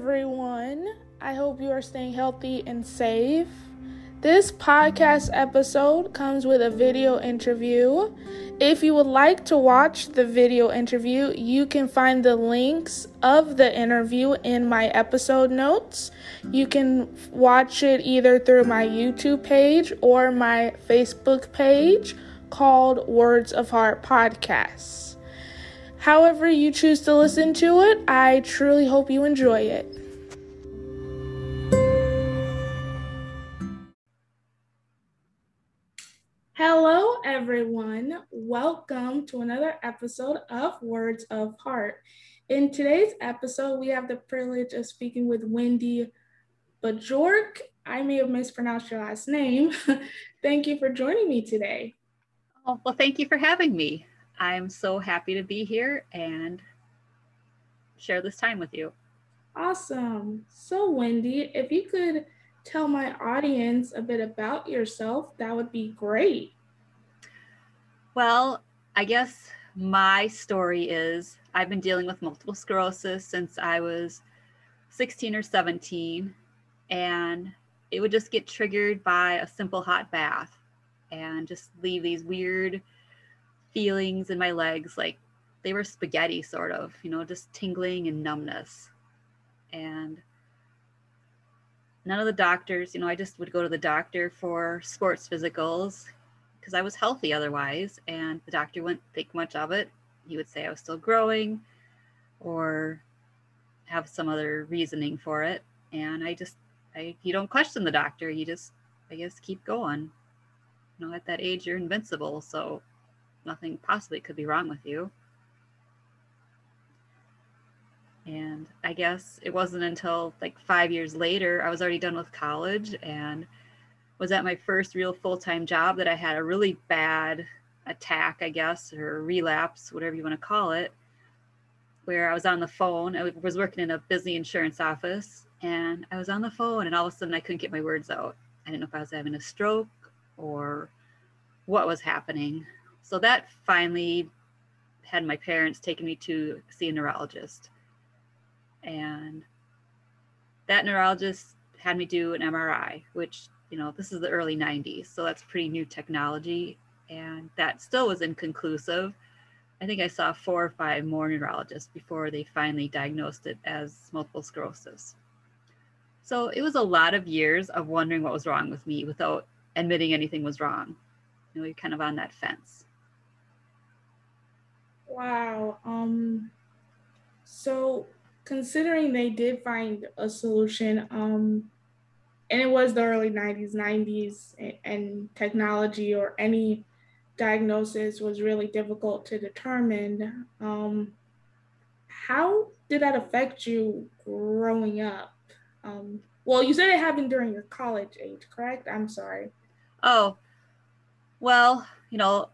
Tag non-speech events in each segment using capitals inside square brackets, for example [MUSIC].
everyone. I hope you are staying healthy and safe. This podcast episode comes with a video interview. If you would like to watch the video interview, you can find the links of the interview in my episode notes. You can watch it either through my YouTube page or my Facebook page called Words of Heart Podcasts. However, you choose to listen to it, I truly hope you enjoy it. Hello, everyone. Welcome to another episode of Words of Heart. In today's episode, we have the privilege of speaking with Wendy Bajork. I may have mispronounced your last name. [LAUGHS] thank you for joining me today. Oh, well, thank you for having me. I'm so happy to be here and share this time with you. Awesome. So, Wendy, if you could tell my audience a bit about yourself, that would be great. Well, I guess my story is I've been dealing with multiple sclerosis since I was 16 or 17, and it would just get triggered by a simple hot bath and just leave these weird feelings in my legs like they were spaghetti, sort of, you know, just tingling and numbness. And none of the doctors, you know, I just would go to the doctor for sports physicals because I was healthy otherwise, and the doctor wouldn't think much of it. He would say I was still growing or have some other reasoning for it. And I just, I, you don't question the doctor. You just, I guess, keep going. You know, at that age, you're invincible. So nothing possibly could be wrong with you. And I guess it wasn't until like five years later, I was already done with college and was at my first real full time job that I had a really bad attack, I guess, or relapse, whatever you want to call it, where I was on the phone. I was working in a busy insurance office and I was on the phone and all of a sudden I couldn't get my words out. I didn't know if I was having a stroke or what was happening. So that finally had my parents taking me to see a neurologist. And that neurologist had me do an MRI, which, you know, this is the early 90s. So that's pretty new technology. And that still was inconclusive. I think I saw four or five more neurologists before they finally diagnosed it as multiple sclerosis. So it was a lot of years of wondering what was wrong with me without admitting anything was wrong. You know, you're kind of on that fence. Wow. Um so considering they did find a solution, um, and it was the early 90s, 90s, and, technology or any diagnosis was really difficult to determine. Um, how did that affect you growing up? Um, well, you said it happened during your college age, correct? I'm sorry. Oh, well, you know,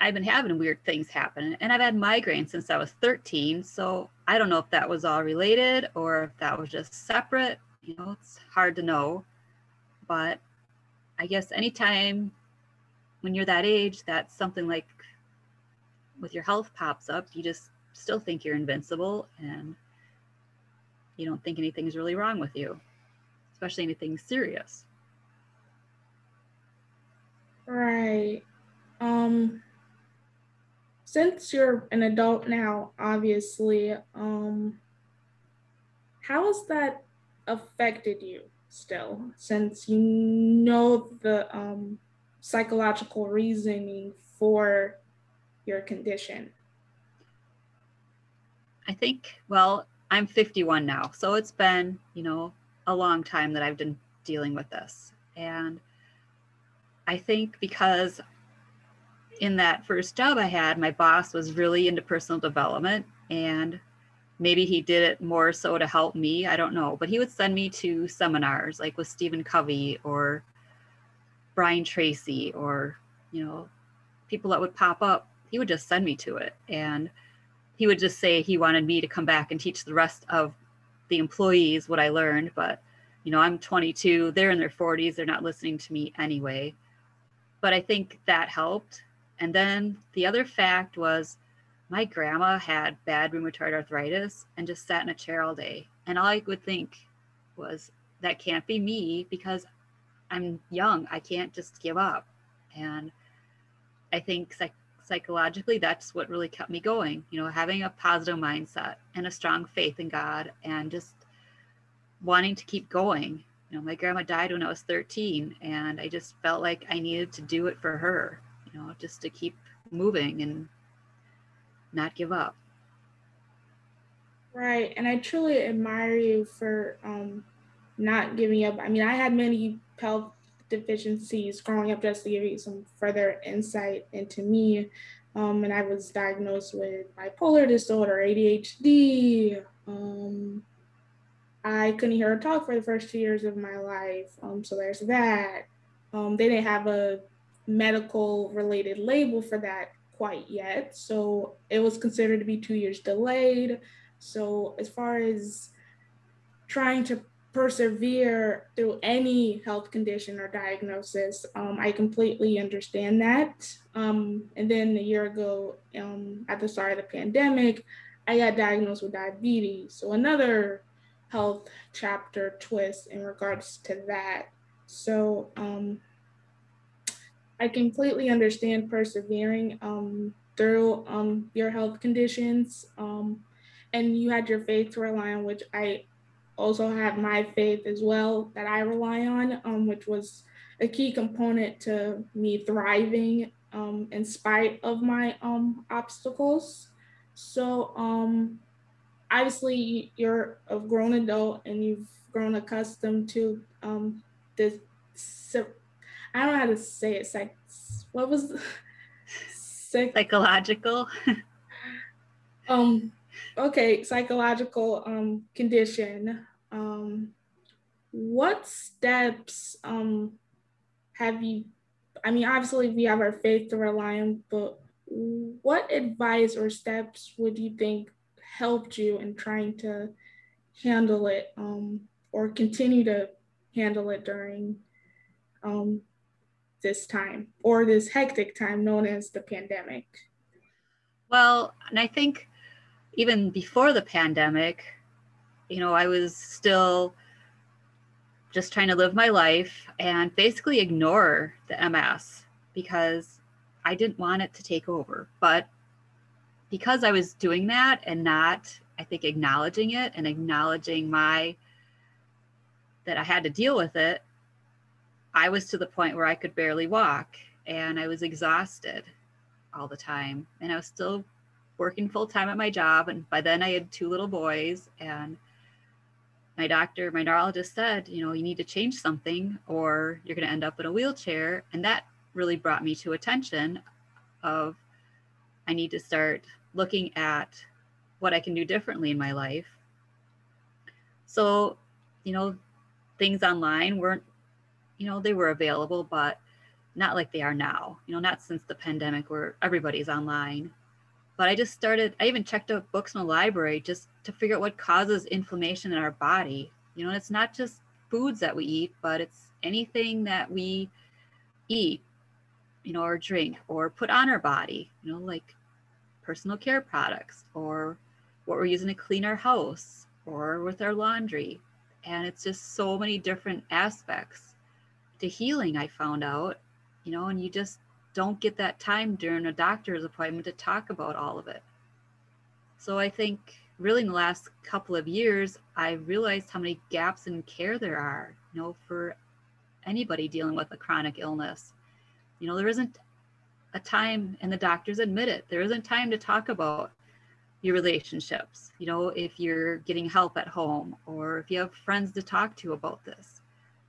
I've been having weird things happen and I've had migraines since I was 13. So I don't know if that was all related or if that was just separate. You know, it's hard to know. But I guess anytime when you're that age, that something like with your health pops up, you just still think you're invincible and you don't think anything's really wrong with you, especially anything serious. Right. Um since you're an adult now, obviously, um, how has that affected you still? Since you know the um, psychological reasoning for your condition. I think, well, I'm 51 now, so it's been, you know, a long time that I've been dealing with this. And I think because in that first job I had, my boss was really into personal development and maybe he did it more so to help me. I don't know. But he would send me to seminars like with Stephen Covey or Brian Tracy or, you know, people that would pop up. He would just send me to it. And he would just say he wanted me to come back and teach the rest of the employees what I learned. But, you know, I'm 22, they're in their 40s, they're not listening to me anyway. But I think that helped and then the other fact was my grandma had bad rheumatoid arthritis and just sat in a chair all day. And all I would think was, that can't be me because I'm young. I can't just give up. And I think psych- psychologically, that's what really kept me going. You know, having a positive mindset and a strong faith in God and just wanting to keep going. You know, my grandma died when I was 13, and I just felt like I needed to do it for her, know, just to keep moving and not give up. Right. And I truly admire you for um, not giving up. I mean, I had many health deficiencies growing up, just to give you some further insight into me. Um, and I was diagnosed with bipolar disorder, ADHD. Um, I couldn't hear or talk for the first two years of my life. Um, so there's that. Um, they didn't have a medical related label for that quite yet. So it was considered to be two years delayed. So as far as trying to persevere through any health condition or diagnosis, um, I completely understand that. Um, and then a year ago, um, at the start of the pandemic, I got diagnosed with diabetes. So another health chapter twist in regards to that. So um, I completely understand persevering um, through um, your health conditions. Um, and you had your faith to rely on, which I also have my faith as well that I rely on, um, which was a key component to me thriving um, in spite of my um, obstacles. So, obviously, you're a grown adult and you've grown accustomed to this I don't know how to say it. Psych, what was psych, psychological? um. Okay, psychological um condition. Um, what steps um have you? I mean, obviously we have our faith to rely on, but what advice or steps would you think helped you in trying to handle it um, or continue to handle it during um, this time or this hectic time known as the pandemic? Well, and I think even before the pandemic, you know, I was still just trying to live my life and basically ignore the MS because I didn't want it to take over. But because I was doing that and not, I think, acknowledging it and acknowledging my that I had to deal with it, I was to the point where I could barely walk and I was exhausted all the time. And I was still working full time at my job. And by then I had two little boys. And my doctor, my neurologist said, you know, you need to change something or you're going to end up in a wheelchair. And that really brought me to attention of I need to start looking at what I can do differently in my life. So, you know, things online weren't you know, they were available, but not like they are now, you know, not since the pandemic where everybody's online. But I just started, I even checked out books in the library just to figure out what causes inflammation in our body. You know, it's not just foods that we eat, but it's anything that we eat, you know, or drink or put on our body, you know, like personal care products or what we're using to clean our house or with our laundry. And it's just so many different aspects to healing, I found out, you know, and you just don't get that time during a doctor's appointment to talk about all of it. So I think really in the last couple of years, I realized how many gaps in care there are, you know, for anybody dealing with a chronic illness. You know, there isn't a time, and the doctors admit it, there isn't time to talk about your relationships, you know, if you're getting help at home or if you have friends to talk to about this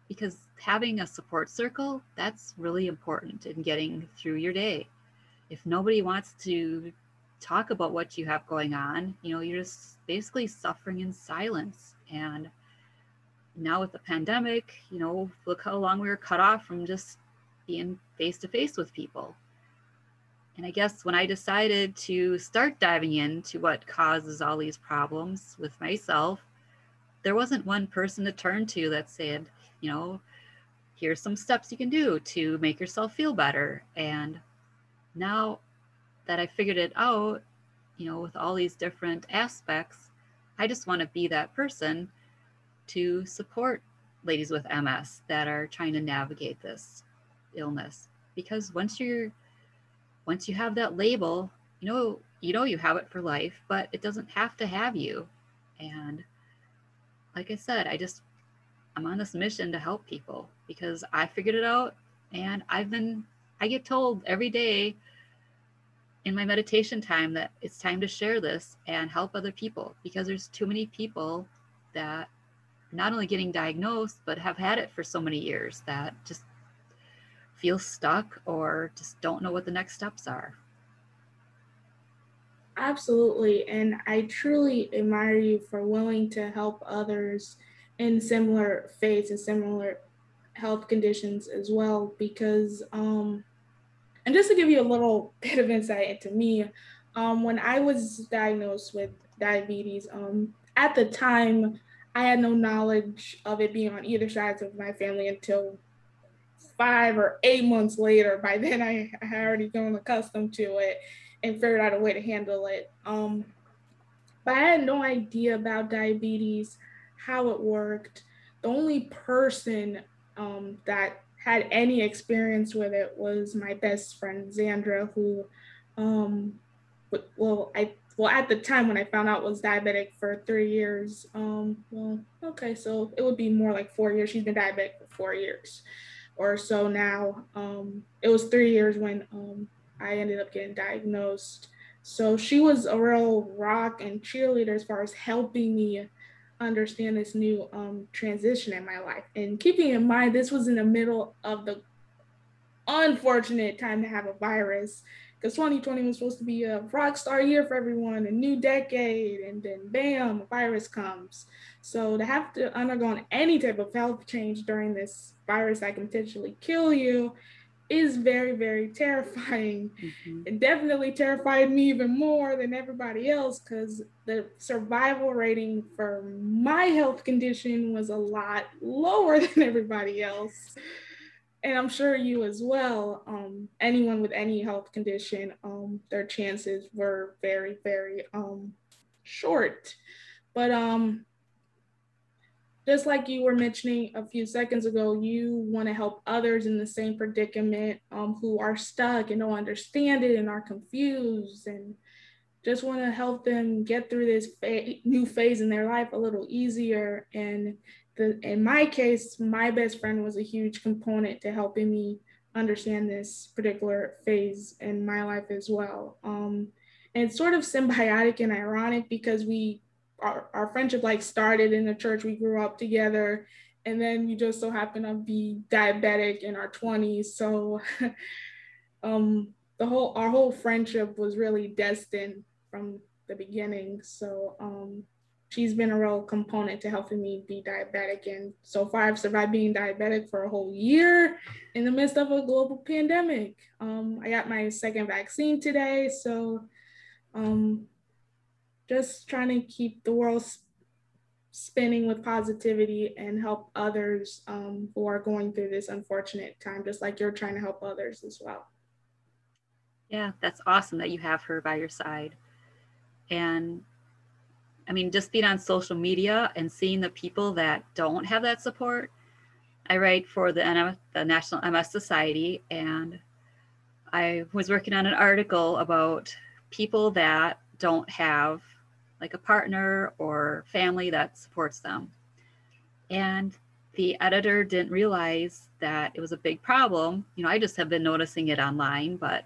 because having a support circle that's really important in getting through your day. If nobody wants to talk about what you have going on you know you're just basically suffering in silence. And now with the pandemic you know look how long we were cut off from just being face to face with people. And i guess when i decided to start diving into what causes all these problems with myself there wasn't one person to turn to that said you know, here's some steps you can do to make yourself feel better. And now that I figured it out, you know, with all these different aspects, I just want to be that person to support ladies with MS that are trying to navigate this illness. Because once you're once you have that label, you know, you know you have it for life, but it doesn't have to have you. And like I said, I just I'm on this mission to help people because I figured it out and I've been I get told every day in my meditation time that it's time to share this and help other people because there's too many people that not only getting diagnosed but have had it for so many years that just feel stuck or just don't know what the next steps are. Absolutely. And I truly admire you for willing to help others in similar faiths and similar health conditions as well. Because, um, and just to give you a little [LAUGHS] bit of insight into me, um, when I was diagnosed with diabetes, um, at the time, I had no knowledge of it being on either sides of my family until five or eight months later. By [LAUGHS] then, I, I had already grown accustomed to it and figured out a way to handle it. Um, but I had no idea about diabetes, how it worked. The only person um, that had any experience with it was my best friend Xandra, who, um, well, I well at the time when I found out was diabetic for three years. Um, well, okay, so it would be more like four years. She's been diabetic for four years or so now. Um, it was three years when um, I ended up getting diagnosed. So she was a real rock and cheerleader as far as helping me understand this new um, transition in my life. And keeping in mind, this was in the middle of the unfortunate time to have a virus because 2020 was supposed to be a rock star year for everyone, a new decade, and then bam, a virus comes. So to have to undergo any type of health change during this virus that can potentially kill you is very, very terrifying. [LAUGHS] Mm-hmm. It definitely terrified me even more than everybody else because the survival rating for my health condition was a lot lower [LAUGHS] than everybody else. And I'm sure you as well. Um, anyone with any health condition, um, their chances were very, very um, short. But um, just like you were mentioning a few seconds ago, you want to help others in the same predicament um, who are stuck and don't understand it and are confused and just want to help them get through this fa- new phase in their life a little easier. And the, in my case, my best friend was a huge component to helping me understand this particular phase in my life as well. Um, and it's sort of symbiotic and ironic because we our, our friendship like started in the church. We grew up together. And then we just so happened to be diabetic in our 20s so [LAUGHS] um the whole our whole friendship was really destined from the beginning. So um she's been a real component to helping me be diabetic. And so far i've survived being diabetic for a whole year in the midst of a global pandemic. Um, i got my second vaccine today. So um, just trying to keep the world spinning with positivity and help others um, who are going through this unfortunate time, just like you're trying to help others as well. Yeah, that's awesome that you have her by your side. And I mean, just being on social media and seeing the people that don't have that support. I write for the, NM, the National MS Society, and I was working on an article about people that don't have like a partner or family that supports them. And the editor didn't realize that it was a big problem. You know, I just have been noticing it online, but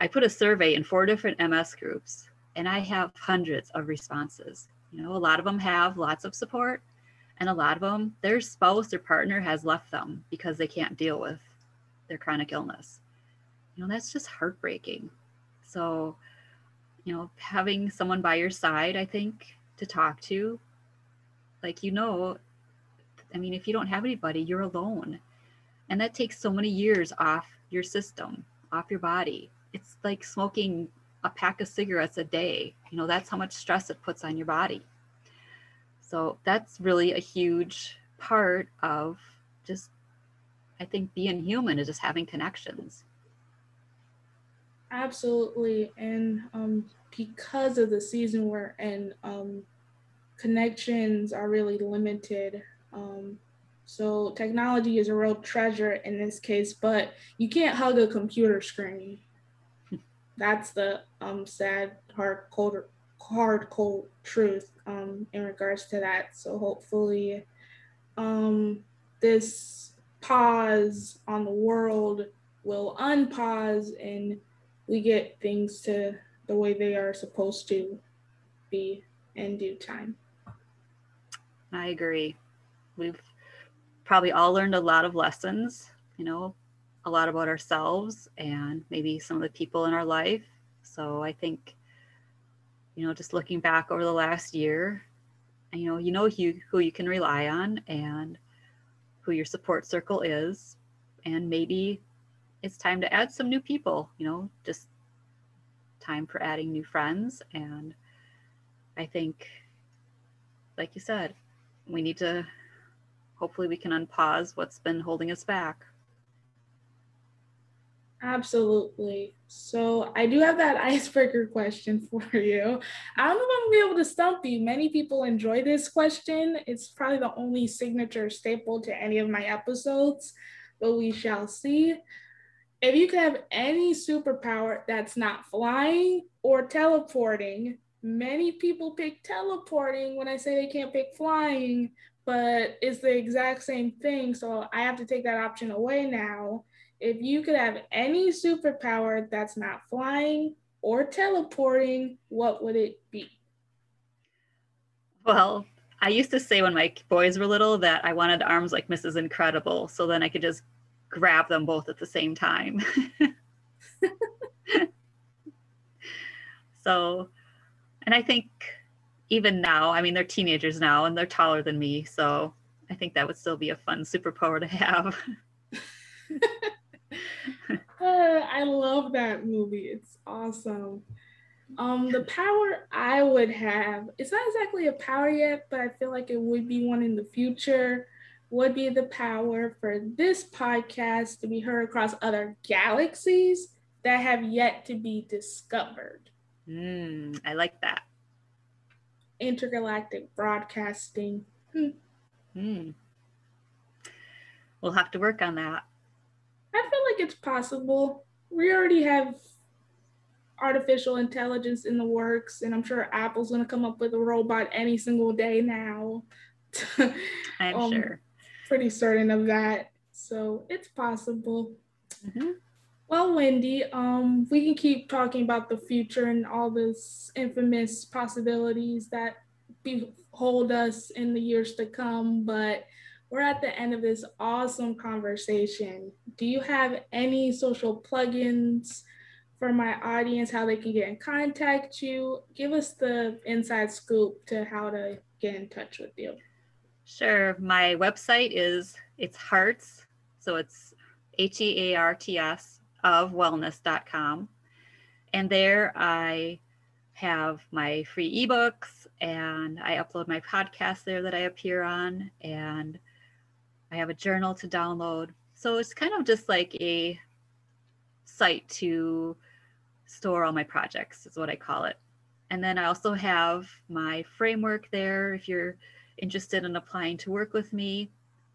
I put a survey in four different MS groups and I have hundreds of responses. You know, a lot of them have lots of support, and a lot of them, their spouse or partner has left them because they can't deal with their chronic illness. You know, that's just heartbreaking. So, you know, having someone by your side, I think, to talk to, like, you know, I mean, if you don't have anybody, you're alone. And that takes so many years off your system, off your body. It's like smoking a pack of cigarettes a day. You know, that's how much stress it puts on your body. So that's really a huge part of just, I think, being human is just having connections. Absolutely. And um, because of the season we're in, um, connections are really limited. Um, so technology is a real treasure in this case, but you can't hug a computer screen. [LAUGHS] That's the um, sad, hard, cold, hard, cold truth um, in regards to that. So hopefully, um, this pause on the world will unpause and we get things to the way they are supposed to be in due time. I agree. We've probably all learned a lot of lessons, you know, a lot about ourselves and maybe some of the people in our life. So I think, you know, just looking back over the last year, you know, you know who, who you can rely on and who your support circle is. And maybe it's time to add some new people, you know, just time for adding new friends. And I think, like you said, we need to hopefully we can unpause what's been holding us back. Absolutely. So I do have that [LAUGHS] icebreaker question for you. I don't know if I'm gonna be able to stump you. Many people enjoy this question. It's probably the only signature staple to any of my episodes, but we shall see. If you could have any superpower that's not flying or teleporting, many people pick teleporting when I say they can't pick flying, but it's the exact same thing. So I have to take that option away now. If you could have any superpower that's not flying or teleporting, what would it be? Well, I used to say when my boys were little that I wanted arms like Mrs. Incredible, so then I could just grab them both at the same time. [LAUGHS] so, and I think even now, I mean, they're teenagers now and they're taller than me. So I think that would still be a fun superpower to have. [LAUGHS] uh, I love that movie. It's awesome. Um, the power I would have, it's not exactly a power yet, but I feel like it would be one in the future, would be the power for this podcast to be heard across other galaxies that have yet to be discovered. Mm, I like that intergalactic broadcasting. Hmm. Hmm. We'll have to work on that. I feel like it's possible. We already have artificial intelligence in the works, and I'm sure Apple's going to come up with a robot any single day now. [LAUGHS] I'm um, sure. Pretty certain of that. So it's possible. Mm-hmm. Well, Wendy, um, we can keep talking about the future and all this infamous possibilities that behold us in the years to come, but we're at the end of this awesome conversation. Do you have any social plugins for my audience, how they can get in contact you? Give us the inside scoop to how to get in touch with you. Sure. My website is it's hearts, so it's H E A R T S of wellness.com. And there I have my free ebooks and I upload my podcast there that I appear on. And I have a journal to download. So it's kind of just like a site to store all my projects, is what I call it. And then I also have my framework there if you're interested in applying to work with me,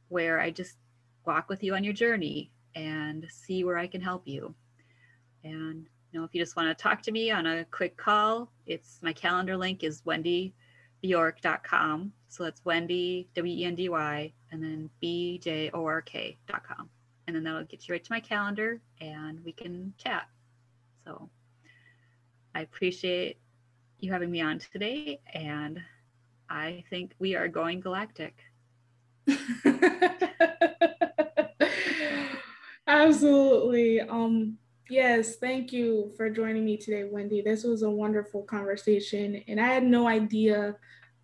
where I just walk with you on your journey and see where I can help you. And you know, if you just want to talk to me on a quick call, it's my calendar link is wendybjork.com. So that's Wendy, W E N D Y, and then B J O R K.com. And then that'll get you right to my calendar and we can chat. So I appreciate you having me on today. And I think we are going galactic. [LAUGHS] Absolutely. Um, yes, thank you for joining me today, Wendy. This was a wonderful conversation, and I had no idea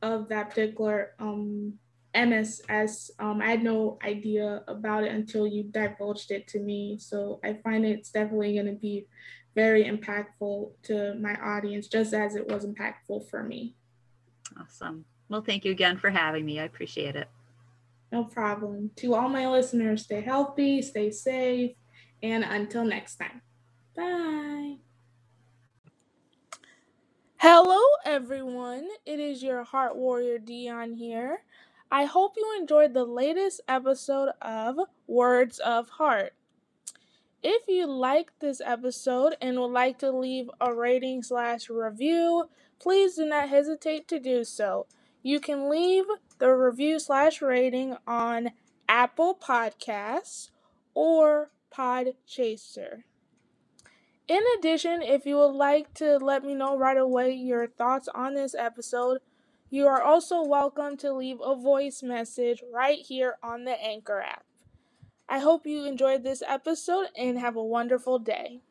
of that particular um, MSS. Um, I had no idea about it until you divulged it to me. So I find it's definitely going to be very impactful to my audience, just as it was impactful for me. Awesome. Well, thank you again for having me. I appreciate it. No problem. To all my listeners, stay healthy, stay safe, and until next time, bye. Hello, everyone. It is your Heart Warrior Dion here. I hope you enjoyed the latest episode of Words of Heart. If you liked this episode and would like to leave a rating slash review, please do not hesitate to do so. You can leave the review slash rating on Apple Podcasts or Podchaser. In addition, if you would like to let me know right away your thoughts on this episode, you are also welcome to leave a voice message right here on the Anchor app. I hope you enjoyed this episode and have a wonderful day.